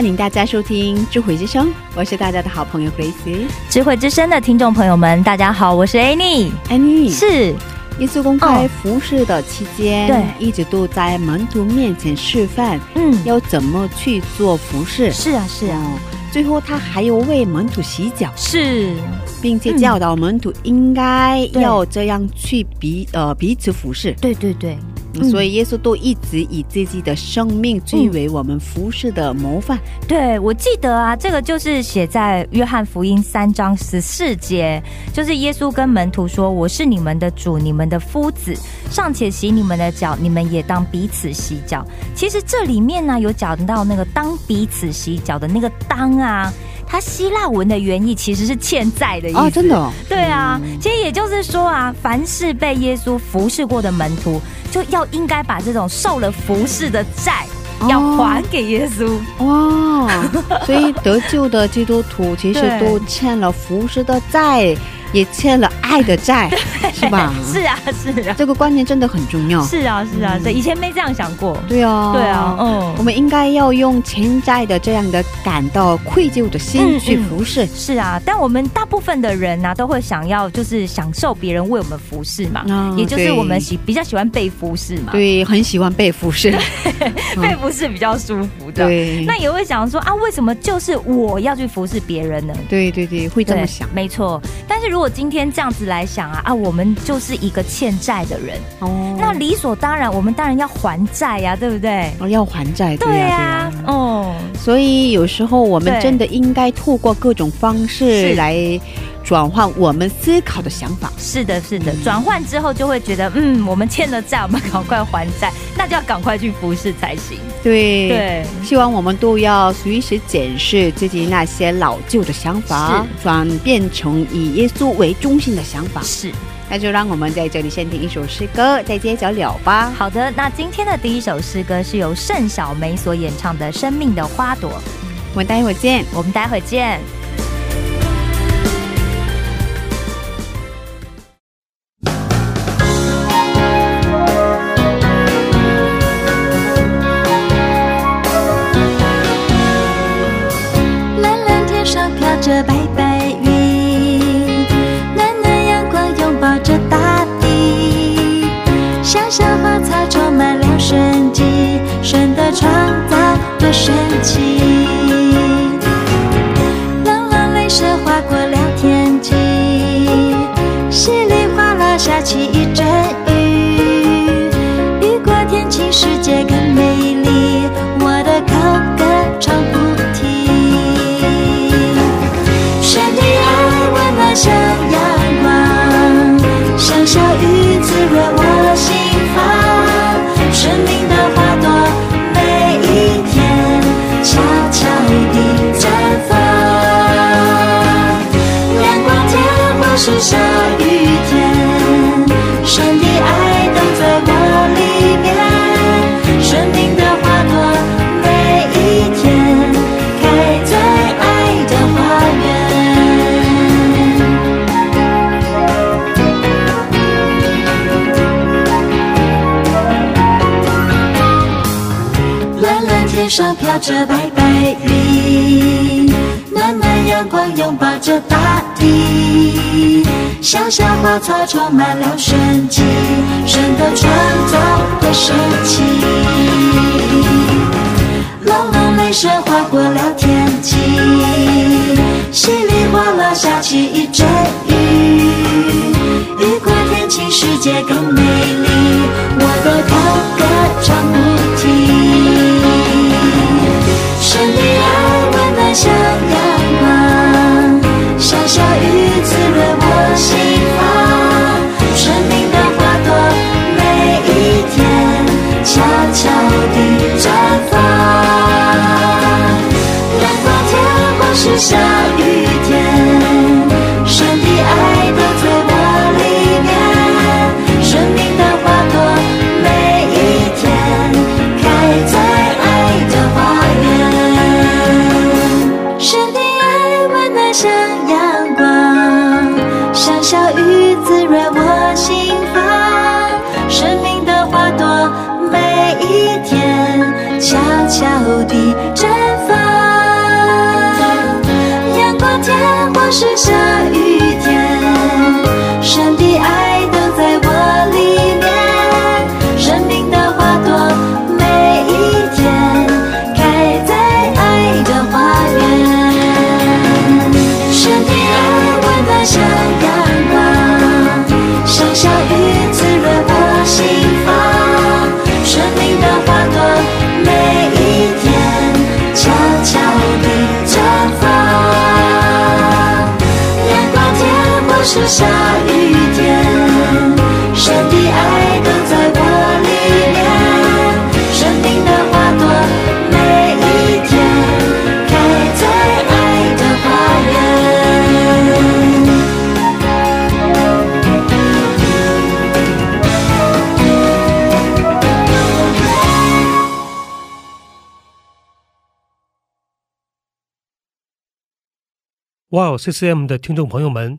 欢迎大家收听智慧之声，我是大家的好朋友 Grace。智慧之声的听众朋友们，大家好，我是 Annie，Annie，是。耶稣公开服侍的期间，对。一直都在门徒面前示范嗯，要怎么去做服侍。是啊是啊。哦，最后他还有为门徒洗脚，是，并且教导门徒应该要这样去彼呃彼此服侍。对对对，所以耶稣都一直以自己的生命作为我们服侍的模范。对我记得啊，这个就是写在约翰福音三章十四节，就是耶稣跟门徒说：“我是你们的主，你们的夫子，尚且洗你们的脚，你们也当彼此洗脚。”其实这里面呢有讲到那个当彼此洗脚的那个“当”啊，它希腊文的原意其实是欠债的意思。哦，真的、哦，对啊，其实也就是说啊，凡是被耶稣服侍过的门徒，就要应该把这种受了服侍的债。哦要还给耶稣，哇，所以得救的基督徒其实都欠了服侍的债，也欠了爱的债，是吧？是啊，是啊，这个观念真的很重要。是啊，是啊，对，以前没这样想过，对啊，对啊，嗯我，们应该要用欠债的这样的感到愧疚的心嗯去嗯服侍。是啊，但我们大部分的人呢、都会想要就是享受别人为我们服侍嘛，也就是我们喜比较喜欢被服侍嘛，对，很喜欢被服侍。被服侍比较舒服的。对，那也会想说啊，为什么就是我要去服侍别人呢？对对对，会这么想。没错。但是如果今天这样子来想啊，啊，我们就是一个欠债的人，哦。那理所当然，我们当然要还债呀、对不对？哦要还债，对呀、哦，所以有时候我们真的应该透过各种方式来转换我们思考的想法。是的，是的，转换之后就会觉得，嗯，我们欠了债，我们赶快还债，那就要赶快去服侍才行。对，对，希望我们都要随时检视自己那些老旧的想法，转变成以耶稣为中心的想法。是那就让我们在这里先听一首诗歌，再接着聊吧。好的。那今天的第一首诗歌是由盛小梅所演唱的《生命的花朵》，我们待会儿见。我们待会儿见。着白白云，暖暖阳光拥抱着大地，小小花草充满了生机，神的创造多神奇。朗朗雷声划过了天际，稀里哗啦下起一阵雨，雨过天晴，世界着白白云，暖暖阳光拥抱着大地，小小花草充满了生机，神的创造的神奇。隆隆雷声划过了天际，稀里哗啦下起一阵雨，雨过天晴，世界更美丽，我的高歌唱是下雨天，神的爱都在我里面。生命的花朵每一天开在爱的花园。哇哦，CCM 的听众朋友们，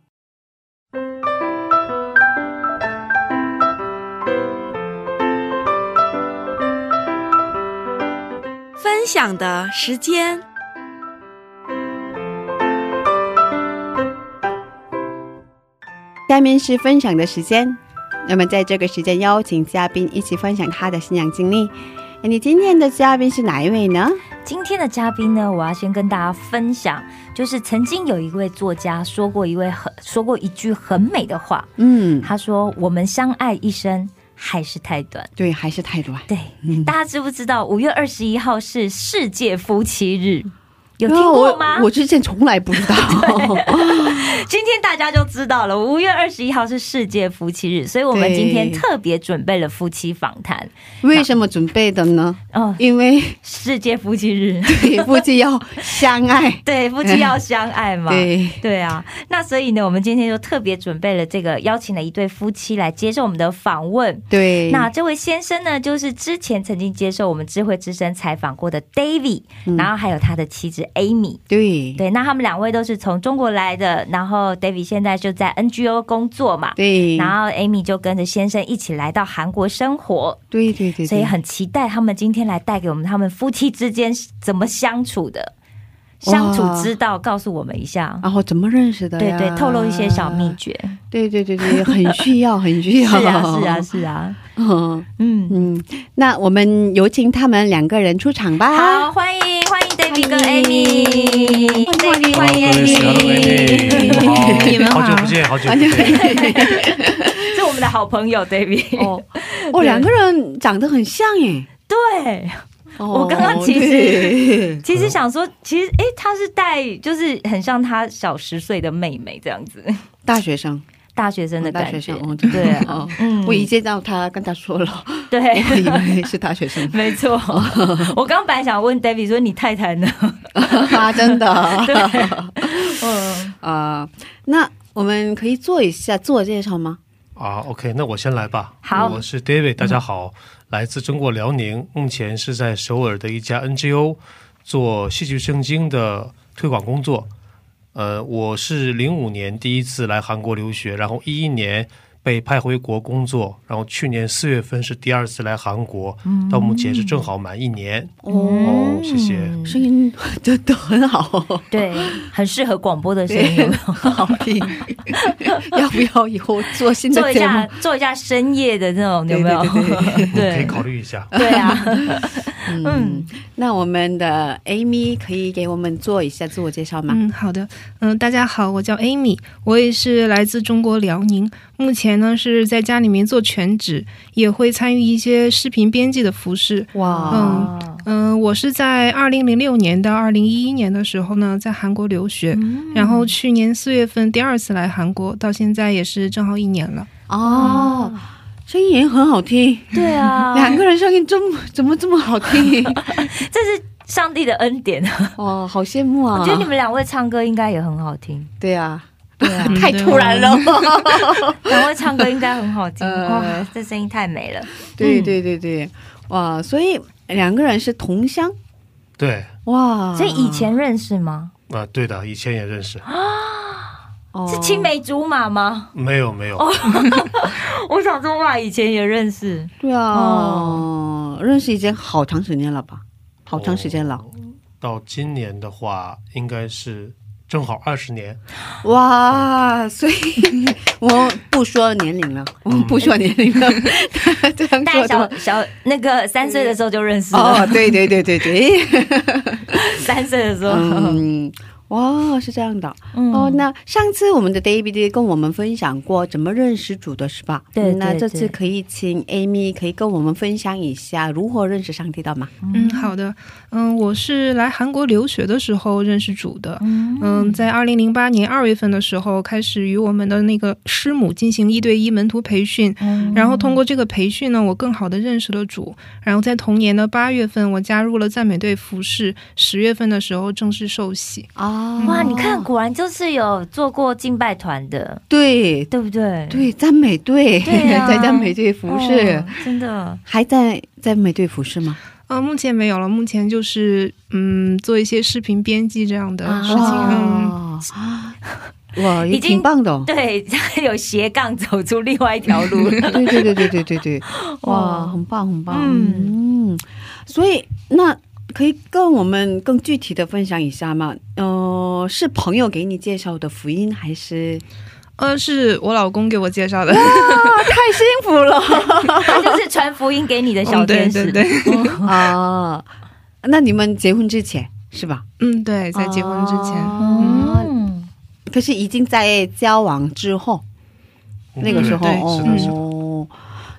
分享的时间。下面是分享的时间，那么在这个时间邀请嘉宾一起分享他的信仰经历。哎你今天的嘉宾是哪一位呢？今天的嘉宾呢，我要先跟大家分享，就是曾经有一位作家说过一位很说过一句很美的话，嗯，他说：“我们相爱一生还是太短。对，还是太短。”对，嗯大家知不知道五月二十一号是世界夫妻日？有听啊过吗？我我之前从来不知道。今天大家就知道了，五月二十一号是世界夫妻日，所以我们今天特别准备了夫妻访谈。为什么准备的呢？哦，因为世界夫妻日，对夫妻要相爱。对，夫妻要相爱嘛。对，对啊，那所以呢，我们今天就特别准备了这个，邀请了一对夫妻来接受我们的访问。对，那这位先生呢，就是之前曾经接受我们智慧之声采访过的 David，、然后还有他的妻子 Amy。对对，那他们两位都是从中国来的，然后 David 现在就在 NGO 工作嘛，对，然后 Amy 就跟着先生一起来到韩国生活，对对对，所以很期待他们今天来带给我们他们夫妻之间怎么相处的。相处之道，告诉我们一下。然后怎么认识的？对对，透露一些小秘诀。对对对对，很需要，很需要。是啊，是啊，是啊。嗯嗯，嗯，那我们有请他们两个人出场吧。好，欢迎 David 跟 Amy，欢迎。Amy，你们好，久不见，好久不见。是我们的好朋友 David。哦，哦，两个人长得很像耶。对，我刚刚其实实其实想说，其实哎，他是带就是很像他小十岁的妹妹这样子，大学生，大学生的大感觉。学生，哦，对啊哦，嗯。我一见到他跟他说了，对。我以为是大学生。没错，我刚本来想问 David 说你太太呢？啊，真的，嗯，啊，那我们可以做一下自我介绍吗？啊，OK，那我先来吧。好。我是 David，大家好，来自中国辽宁，目前是在首尔的一家 NGO 做戏剧圣经的推广工作。呃，我是零五年第一次来韩国留学，然后一一年被派回国工作，然后去年四月份是第二次来韩国，到目前是正好满一年。哦，谢谢。嗯声音都都很好，对，很适合广播的声音，有没有好听。要不要以后做新的做一下？做一下深夜的那种，有没有？对对对嗯 可以考虑一下。对啊，嗯，那我们的 Amy 可以给我们做一下自我介绍吗？嗯，好的，嗯、大家好，我叫 Amy，我也是来自中国辽宁，目前呢是在家里面做全职，也会参与一些视频编辑的服饰。哇，嗯嗯、我是在二零零六年到二零一一年的时候呢，在韩国留学，然后去年四月份第二次来韩国，到现在也是正好一年了。哦，声音也很好听，对啊，两个人声音这么怎么这么好听？这是上帝的恩典。哇，好羡慕啊！我觉得你们两位唱歌应该也很好听，对啊，对啊，太突然了。两位唱歌应该很好听，呃哇，这声音太美了。对对对对，哇，所以两个人是同乡对，哇，所以以前认识吗？啊，对的，以前也认识。啊是青梅竹马吗？没有没有，我想说哇，以前也认识，对啊，哦认识已经好长时间了吧？好长时间了，哦到今年的话，应该是正好二十年。哇！所以我不说年龄了，我们不说年龄了，嗯 大。小小那个三岁的时候就认识了，哦，对对对对对，三岁的时候，嗯，哇，是这样的。嗯哦，那上次我们的 David 跟我们分享过怎么认识主的是吧？对嗯那这次可以请 Amy 可以跟我们分享一下如何认识上帝的吗？嗯，好的，嗯，我是来韩国留学的时候认识主的。嗯，在二零零八年二月份的时候，开始与我们的那个师母进行一对一门徒培训，嗯然后通过这个培训呢，我更好的认识了主。然后在同年的八月份，我加入了赞美队服饰，十月份的时候正式受洗。啊，哇，你看，果然就是有做过敬拜团的，对。对不对？对，赞美队，对啊。在赞美队服饰，哦真的，还在赞美队服饰吗？呃，目前没有了，目前就是嗯，做一些视频编辑这样的事情。嗯，哇，也已经挺棒的哦。对，有斜杠走出另外一条路了。对对对对对对对，哇，哇很棒很棒，嗯。嗯，所以那可以跟我们更具体的分享一下吗？呃，是朋友给你介绍的福音，还是呃，是我老公给我介绍的。太幸福了 他就是传福音给你的小天使。对对，啊？那你们结婚之前是吧？嗯，对，在结婚之前。啊嗯，可是已经在交往之后，那个时候哦是的，是的。哦，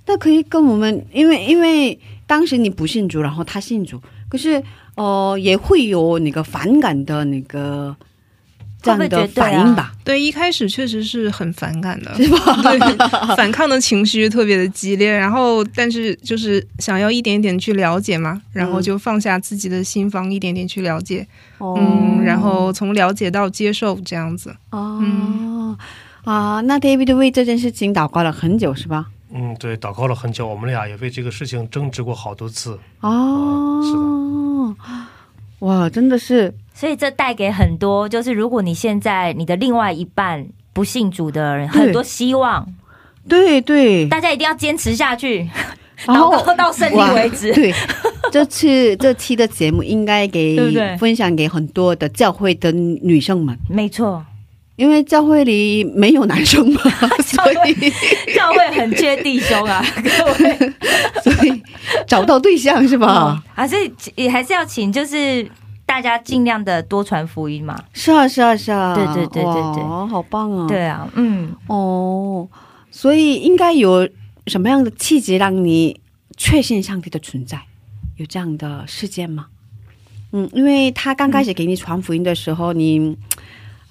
那可以跟我们，因为因为当时你不信主，然后他信主，可是呃也会有那个反感的那个这样的反应吧？对，一开始确实是很反感的，对，反抗的情绪特别的激烈。然后，但是就是想要一点点去了解嘛，然后就放下自己的心房，一点点去了解，哦嗯，然后从了解到接受这样子。哦、啊，那 David 为这件事情祷告了很久是吧？嗯，对，祷告了很久，我们俩也为这个事情争执过好多次。哦，是哇，真的是。所以这带给很多，就是如果你现在你的另外一半不信主的人，很多希望，对对，大家一定要坚持下去，然后祷告到胜利为止。对，这次 这期的节目应该给对对？分享给很多的教会的女生们，没错，因为教会里没有男生嘛，所以 教会很缺弟兄啊，各位。所以找不到对象是吧？还是也还是要请，就是大家尽量的多传福音嘛。是啊，是啊，是啊，对对对对对哇好棒啊！对啊，嗯，哦，所以应该有什么样的契机让你确信上帝的存在？有这样的事件吗？嗯，因为他刚开始给你传福音的时候，你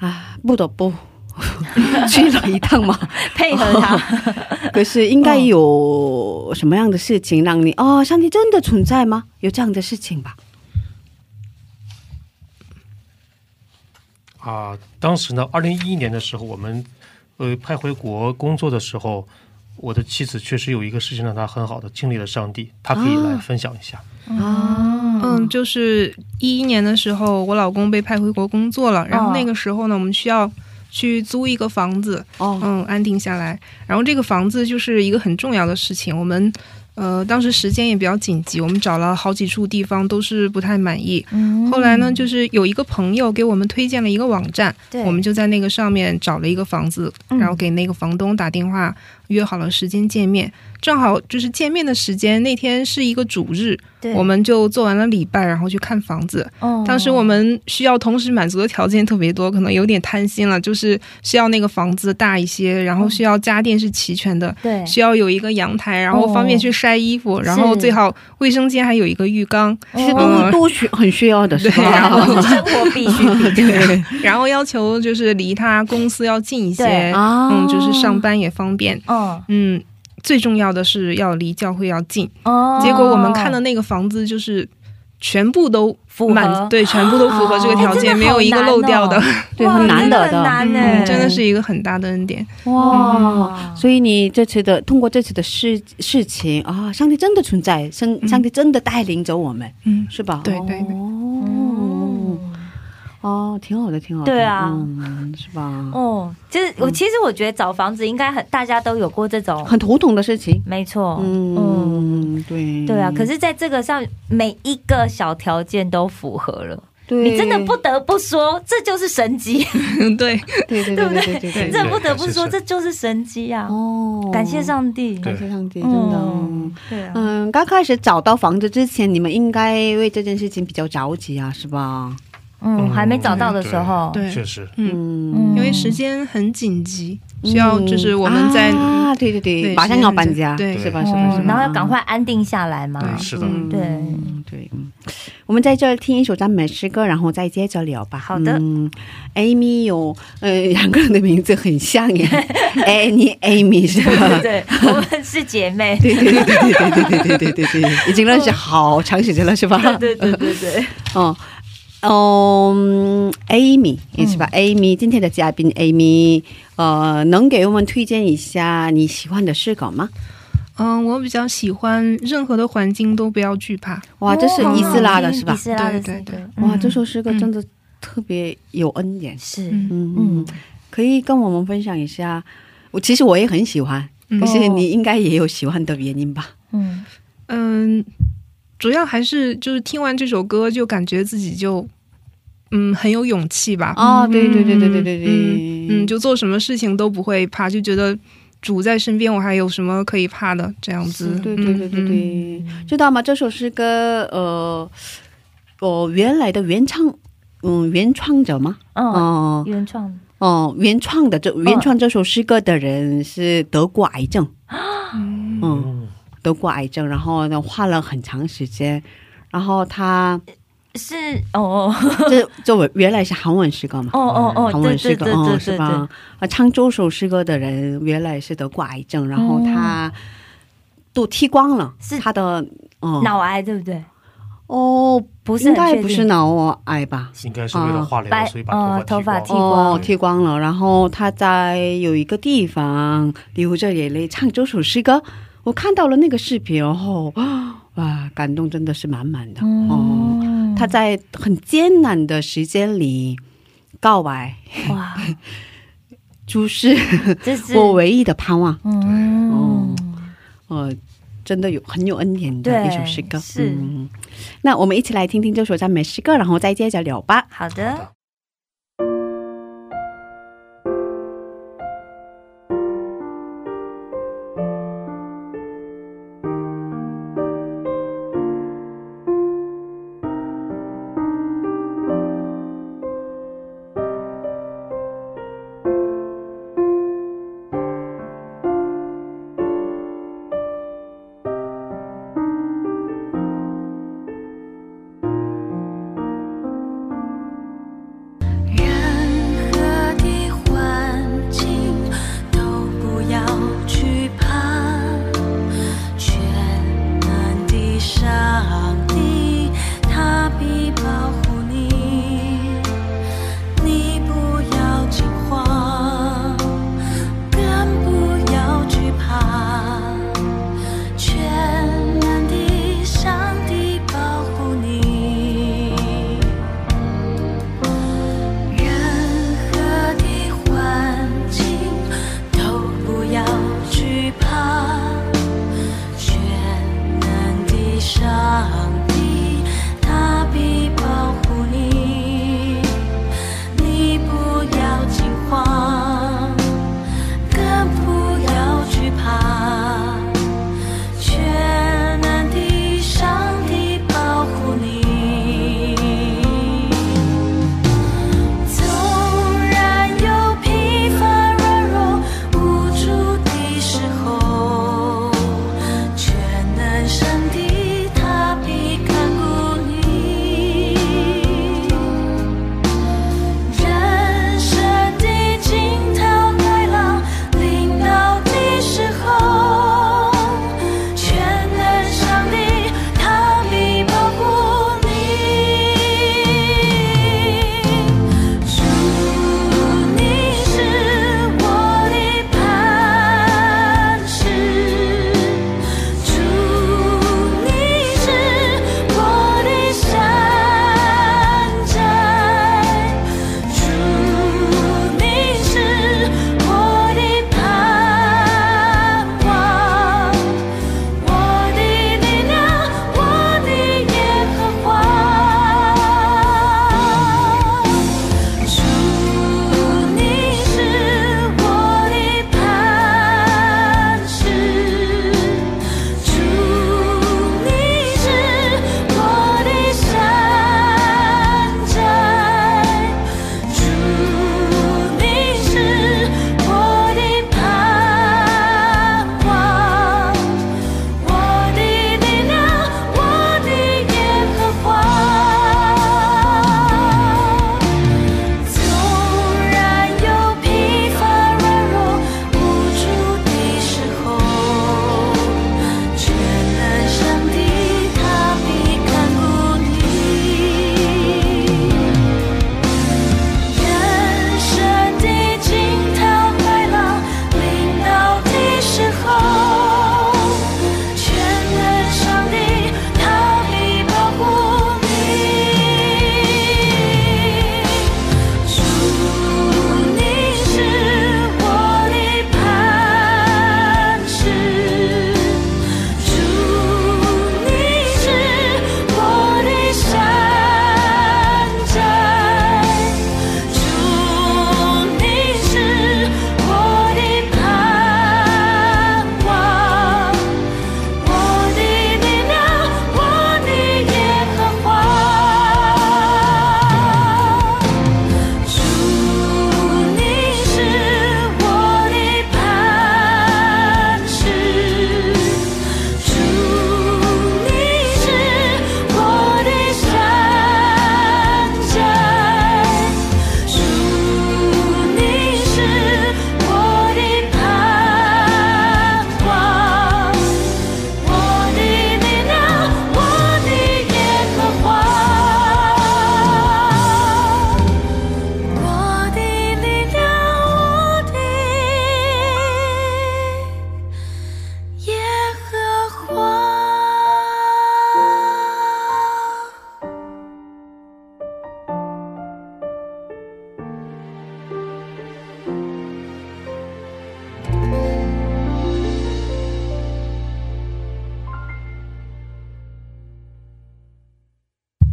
啊不得不 去了一趟嘛，配合他。可是应该有什么样的事情让你哦，上帝真的存在吗？有这样的事情吧？啊，当时呢，二零一一年的时候，我们呃派回国工作的时候，我的妻子确实有一个事情让她很好的经历了上帝，她可以来分享一下。啊，嗯，就是一一年的时候，我老公被派回国工作了，然后那个时候呢，我们需要去租一个房子，哦，嗯，安定下来。然后这个房子就是一个很重要的事情，我们呃当时时间也比较紧急，我们找了好几处地方都是不太满意。嗯后来呢，就是有一个朋友给我们推荐了一个网站，对，我们就在那个上面找了一个房子，嗯然后给那个房东打电话约好了时间见面。正好就是见面的时间，那天是一个主日，对。我们就做完了礼拜，然后去看房子。哦。当时我们需要同时满足的条件特别多，可能有点贪心了，就是需要那个房子大一些，然后需要家电是齐全的，对。需要有一个阳台，然后方便去晒衣服，然后最好卫生间还有一个浴缸，其实都嗯都需很需要的，是对然吧？后 生活必需品，对。然后要求就是离他公司要近一对。些，啊。嗯，就是上班也方便，嗯。嗯，最重要的是要离教会要近。哦，结果我们看的那个房子就是全部都符合。满，对，全部都符合这个条件，没有一个漏掉的，对，很难得的很难嗯，真的是一个很大的恩典。哇！所以你这次的通过这次的事事情啊，上帝真的存在，上嗯。上帝真的带领着我们，嗯，是吧？对对对哦，挺好的，挺好的。对啊嗯，是吧？哦，就是我其实我觉得找房子应该很大家都有过这种，很头痛的事情。没错，嗯。嗯，对，对啊，可是在这个上，每一个小条件都符合了，你真的不得不说，这就是神机，对，对对对对不对这不得不说，这就是神机啊！哦，感谢上帝，感谢上帝，真的。嗯对啊，嗯，刚开始找到房子之前，你们应该为这件事情比较着急啊，是吧？嗯，还没找到的时候，对确实，嗯，嗯，因为时间很紧急，需要就是我们在啊，对对对，马上要搬家，对是吧？是吧？是然后要赶快安定下来嘛。对是的，嗯对对，嗯我们在这儿听一首赞美诗歌，然后再接着聊吧。好的嗯，Amy 有呃两个人的名字很像耶，Annie Amy 是吧？对，我们是姐妹。对对对对对对对对对对对，已经认识好长时间了，是吧？对对对对，哦，嗯，Amy 也是吧、a m y 今天的嘉宾 Amy，呃，能给我们推荐一下你喜欢的诗稿吗？嗯，我比较喜欢任何的环境都不要惧怕。哇，这是伊斯拉的是吧伊？斯拉的对对对哇，嗯这首诗歌真的特别有恩典。是嗯嗯可以跟我们分享一下。我其实我也很喜欢，嗯可是你应该也有喜欢的原因吧？嗯嗯，主要还是就是听完这首歌，就感觉自己就嗯很有勇气吧。哦，对对对对对对对，嗯嗯，就做什么事情都不会怕，就觉得主在身边，我还有什么可以怕的？这样子是，对对对对嗯对，知道吗？这首诗歌，呃，我，原来的原唱，嗯，原创者吗？嗯，哦原创哦，原创的这原创这首诗歌的人是得过癌症，嗯嗯，嗯，得过癌症，然后呢，花了很长时间，然后他是哦这这我原来是韩文诗歌嘛哦，哦哦，韩文诗歌哦，是吧？啊，唱这首诗歌的人原来是得过癌症，然后他都剃光了，是他的哦脑癌对不对？哦，不是应该不是脑癌吧？应该是为了化疗，白所以把头发剃光。剃光。哦，剃光了，然后他在有一个地方流着眼泪唱这首诗歌，我看到了那个视频，然后 哇，感动真的是满满的、哦。嗯，他在很艰难的时间里告白，哇，就是这是 我唯一的盼望。嗯，呃，真的有很有恩典的一首诗歌。是嗯，那我们一起来听听这首赞美诗歌，然后再接着聊吧。好的。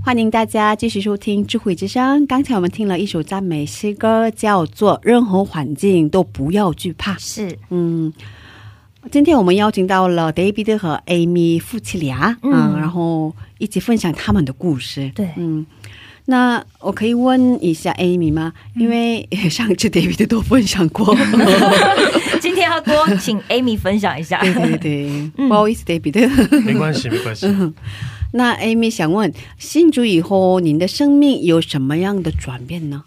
欢迎大家继续收听智慧之声。刚才我们听了一首赞美诗歌，叫做《任何环境都不要惧怕》。是，嗯，今天我们邀请到了 David 和 Amy 夫妻俩，嗯，嗯然后一起分享他们的故事。对嗯，那我可以问一下 Amy 吗？因为 上次 David 都分享过，今天要多请 Amy 分享一下。对对对，嗯不好意思，David。没关系，没关系。那 Amy 想问，信主以后，您的生命有什么样的转变呢？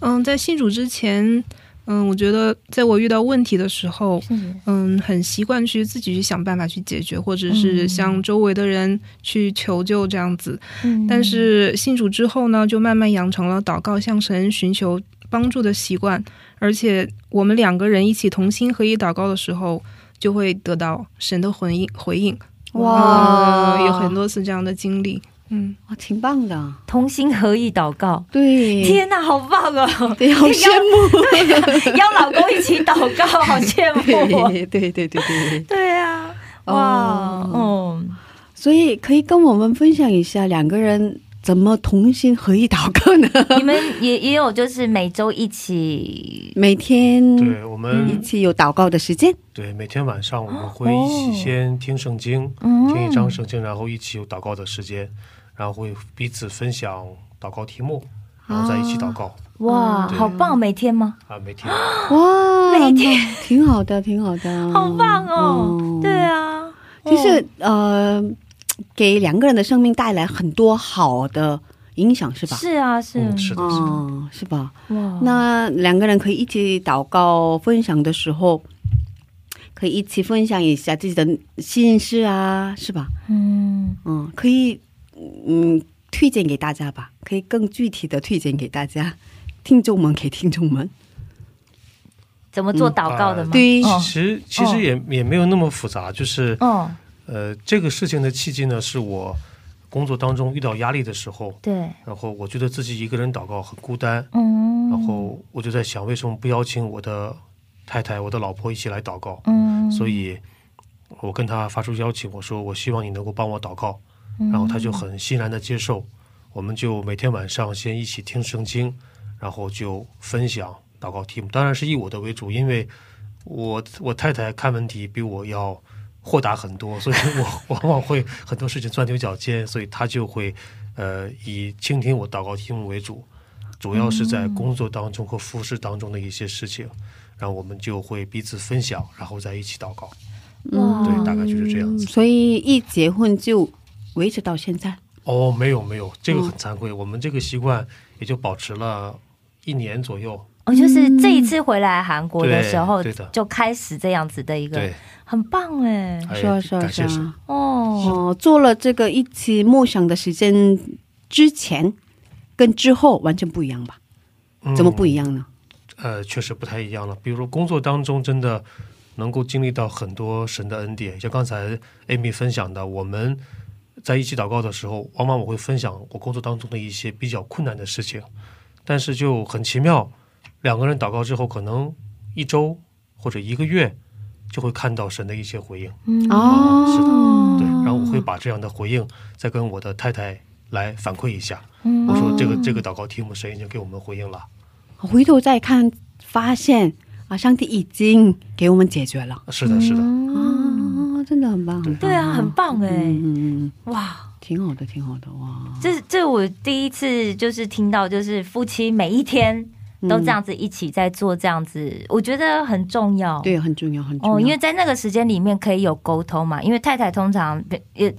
嗯，在信主之前，嗯，我觉得在我遇到问题的时候，嗯，很习惯去自己去想办法去解决，或者是嗯向周围的人去求救这样子。嗯但是信主之后呢，就慢慢养成了祷告向神寻求帮助的习惯，而且我们两个人一起同心合一祷告的时候，就会得到神的回应回应。哇呃有很多次这样的经历。嗯，哇，挺棒的，同心合意祷告。对，天哪，好棒哦！对，好羡慕，邀 老公一起祷告，好羡慕哦。对对对对对。对啊，哇，哦嗯，所以可以跟我们分享一下两个人怎么同心合意祷告呢？你们也也有就是每周一起，每天对，我们一起有祷告的时间。对每天晚上我们会一起先听圣经，嗯听一章圣经，然后一起有祷告的时间，然后会彼此分享祷告题目，然后再一起祷告哇，好棒！每天吗？啊。每天 哇，每天挺好的，挺好的，好棒哦！嗯对，啊，其实呃，给两个人的生命带来很多好的影响，是吧？是啊，是，嗯，是的，是的。嗯，是吧？哇，那两个人可以一起祷告分享的时候，可以一起分享一下自己的心事啊，是吧？嗯，嗯，可以嗯推荐给大家吧，可以更具体的推荐给大家，听众们给听众们。怎么做祷告的吗？对哦其实其实也也没有那么复杂，就是哦，呃，这个事情的契机呢，是我工作当中遇到压力的时候，对，然后我觉得自己一个人祷告很孤单，嗯，然后我就在想，为什么不邀请我的太太、我的老婆一起来祷告？嗯，所以，我跟她发出邀请，我说我希望你能够帮我祷告，嗯然后她就很欣然的接受。我们就每天晚上先一起听圣经，然后就分享祷告题目，当然是以我的为主，因为我我太太看问题比我要豁达很多，所以我往往会很多事情钻牛角尖，所以他就会呃以倾听我祷告题目为主，主要是在工作当中和服饰当中的一些事情，然后我们就会彼此分享，然后在一起祷告。哇对，大概就是这样子。所以一结婚就维持到现在。哦，没有没有，这个很惭愧，我们这个习惯也就保持了一年左右。哦，就是这一次回来韩国的时候对对的，就开始这样子的一个，对，很棒哎，哎是啊是啊是。哦，哦，做了这个一起梦想的时间之前跟之后完全不一样吧？嗯怎么不一样呢？呃，确实不太一样了。比如说工作当中，真的能够经历到很多神的恩典，像刚才 Amy 分享的，我们在一起祷告的时候，往往我会分享我工作当中的一些比较困难的事情，但是就很奇妙，两个人祷告之后，可能一周或者一个月就会看到神的一些回应。嗯哦，是的对，然后我会把这样的回应再跟我的太太来反馈一下。嗯我说这个这个祷告题目神已经给我们回应了。回头再看，发现啊，上帝已经给我们解决了。是的，是的，嗯啊，真的很棒，对啊，很棒哎，嗯嗯嗯，哇。挺好的，挺好的，哇，这这我第一次就是听到，就是夫妻每一天都这样子一起在做这样子，我觉得很重要。对，很重要，很重要。哦，因为在那个时间里面可以有沟通嘛，因为太太通常也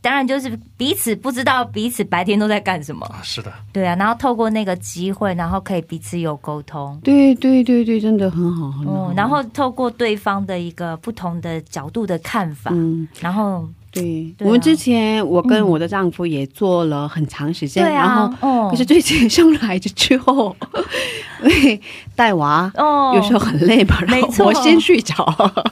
当然就是彼此不知道彼此白天都在干什么，啊，是的，对啊，然后透过那个机会，然后可以彼此有沟通。对对对对，真的很好，很好。嗯，然后透过对方的一个不同的角度的看法，嗯，然后对，对啊。我们之前我跟我的丈夫也做了很长时间，对然后啊，哦。可是最近生了孩子之后，带娃哦。有时候很累嘛，然后我先睡着。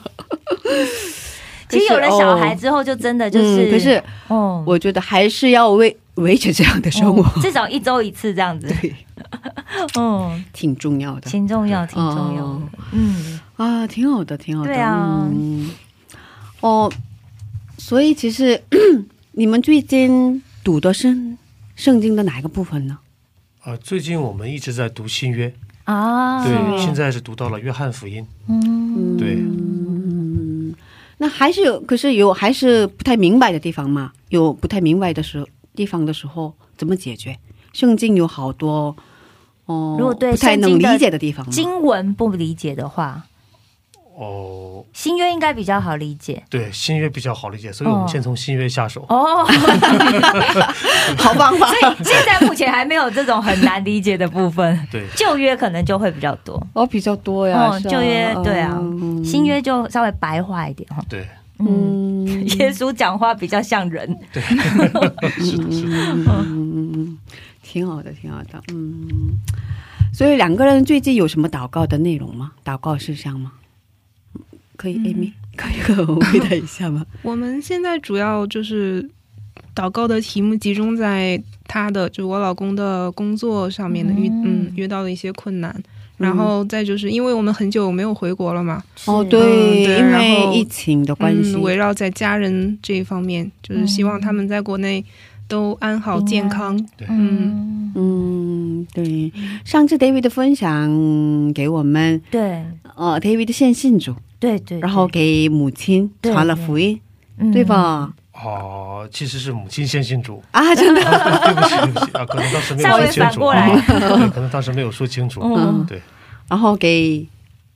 其实有了小孩哦之后，就真的就是，嗯可是哦，我觉得还是要维维持这样的生活，哦至少一周一次这样子，对，嗯，挺重要的。挺重要，挺重要嗯，啊，挺好的，挺好的。对啊。嗯，哦，所以其实 你们最近读的是圣经的哪一个部分呢？啊、最近我们一直在读新约，啊，对，现在是读到了约翰福音，嗯，对，嗯，那还是有，可是有还是不太明白的地方嘛？有不太明白的时候地方的时候，怎么解决？圣经有好多哦，如果对不太能理解的地方，经文不理解的话，哦，新约应该比较好理解。对，新约比较好理解，所以我们哦。先从新约下手。哦。好方法。所以现在目前还没有这种很难理解的部分，对，旧约可能就会比较多，哦，比较多呀，哦旧约对啊。嗯。新约就稍微白话一点。哈。对，嗯，嗯，耶稣讲话比较像人，是的，是的。嗯，挺好的，挺好的，嗯。所以两个人最近有什么祷告的内容吗？祷告事项吗？可以，Amy，可以和我回答一下吗？我们现在主要就是祷告的题目集中在他的，就我老公的工作上面的遇嗯。嗯遇到的一些困难，然后再就是因为我们很久没有回国了嘛，哦，是对，嗯对因然后为疫情的关系，嗯，围绕在家人这一方面，就是希望他们在国内都安好健康。嗯，嗯，对。上次 David 的分享给我们，对。呃，David 的献信主，对对，然后给母亲传了福音，对对？吧？哦，其实是母亲先信主，啊，真的，对不起，对不起啊，可能当时没有说清楚，可能当时没有说清楚，嗯。对。然后给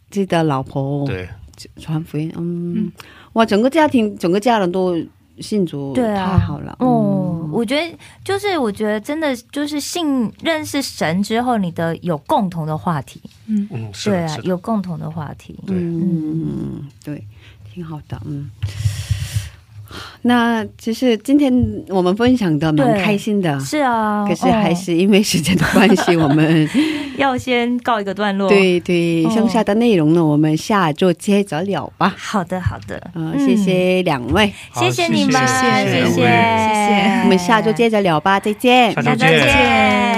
自己的老婆对，传福音，嗯，哇，整个家庭，整个家人都信主，对啊，太好了，哦，嗯。我觉得就是，我觉得真的就是信认识神之后，你的有共同的话题，嗯，嗯，对啊。有共同的话题，对。嗯，对，挺好的，嗯。那其实今天我们分享的蛮开心的，是啊，可是还哦是因为时间的关系，我们 要先告一个段落。，对对，哦。剩下的内容呢，我们下周接着聊吧。好的好的，嗯，谢谢两位，谢谢你们，谢谢谢谢。谢谢。我们下周接着聊吧，再见。下。下周周见见。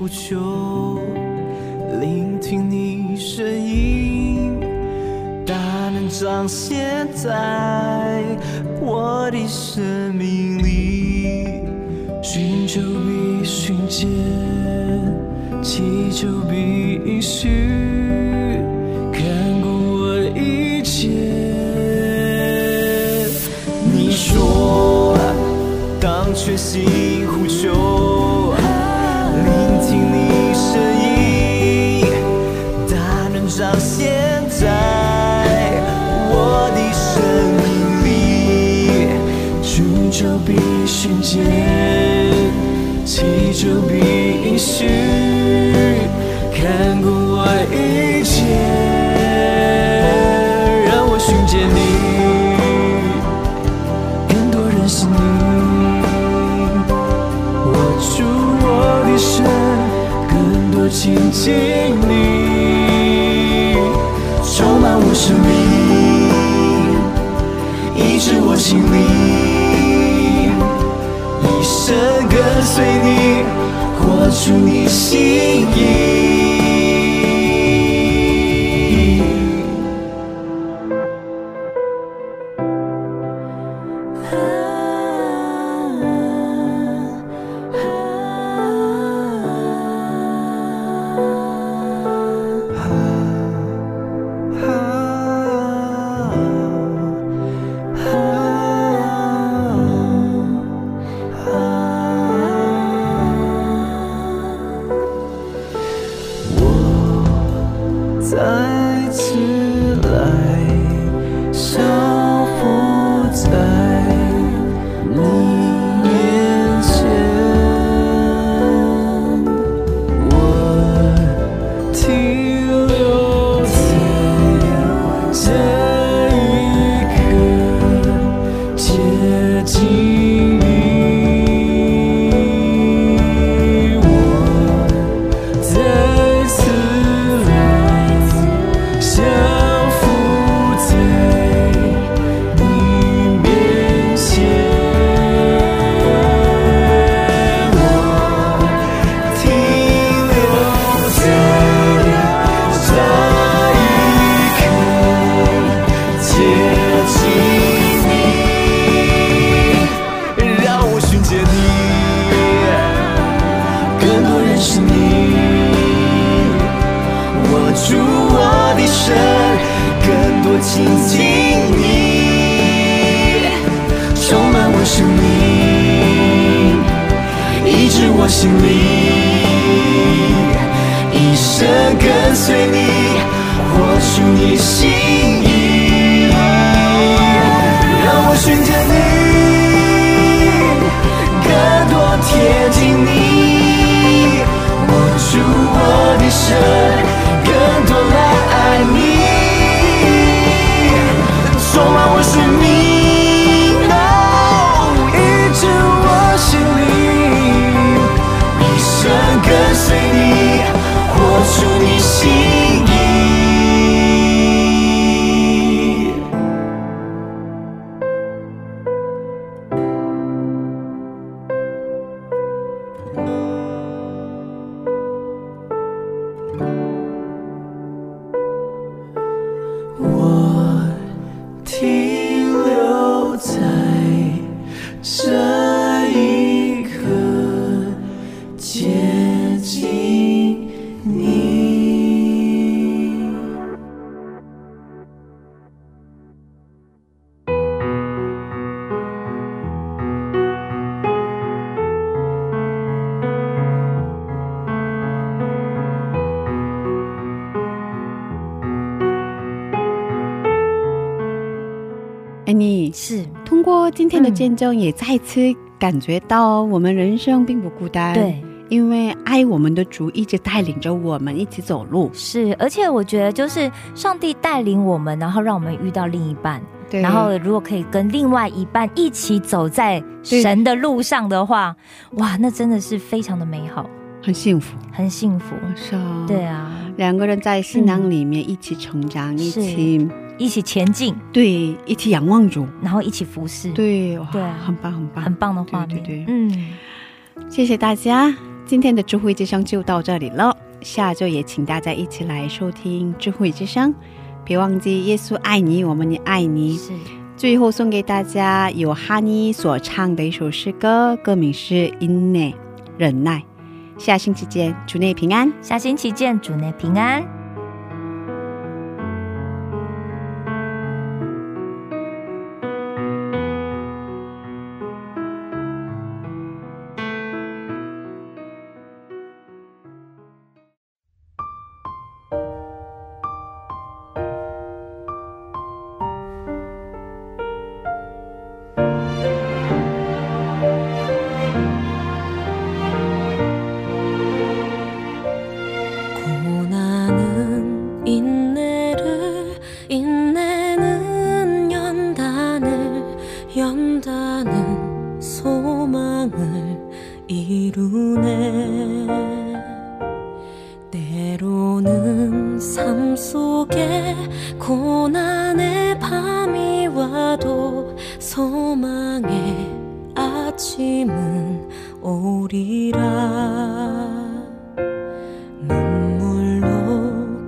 呼求，聆听你声音，大能彰显在我的生命里。寻求必寻见，祈求必应许，看顾我一切。你说，当全心必寻见，祈求必应许，看顾我一切，让我寻见你。更多认识你，握住我的手，更多亲近你，充满我生命，医治我心灵，随你，活出你心意。我心里，一生跟随你，活出你心意，让我寻见你，更多贴近你，握住我的手，见证，也再次感觉到我们人生并不孤单。对。因为爱我们的主一直带领着我们一起走路。是，而且我觉得就是上帝带领我们，然后让我们遇到另一半，对然后如果可以跟另外一半一起走在神的路上的话，哇，那真的是非常的美好，很幸福。很幸福。是啊，对，啊，两个人在信仰里面一起成长，一起一起前进，对，一起仰望主。然后一起服侍，，对，对啊很棒，很棒，很棒的画面。对对对嗯，谢谢大家，今天的智慧之声就到这里了。下周也请大家一起来收听智慧之声，别忘记耶稣爱你，我们也爱你。是最后送给大家由哈尼所唱的一首诗歌，歌名是《因内忍耐》。下星期见，主内平安。下星期见，主内平安。 오리라 눈물로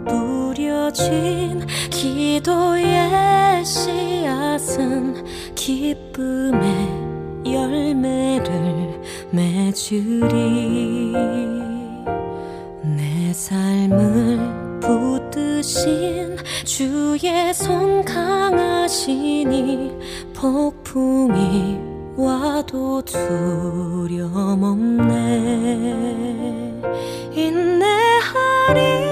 뿌려진 기도의 씨앗은 기쁨의 열매를 맺으리. 내 삶을 붙드신 주의 손 강하시니 폭풍이 와도 두려움 없네. 인내하리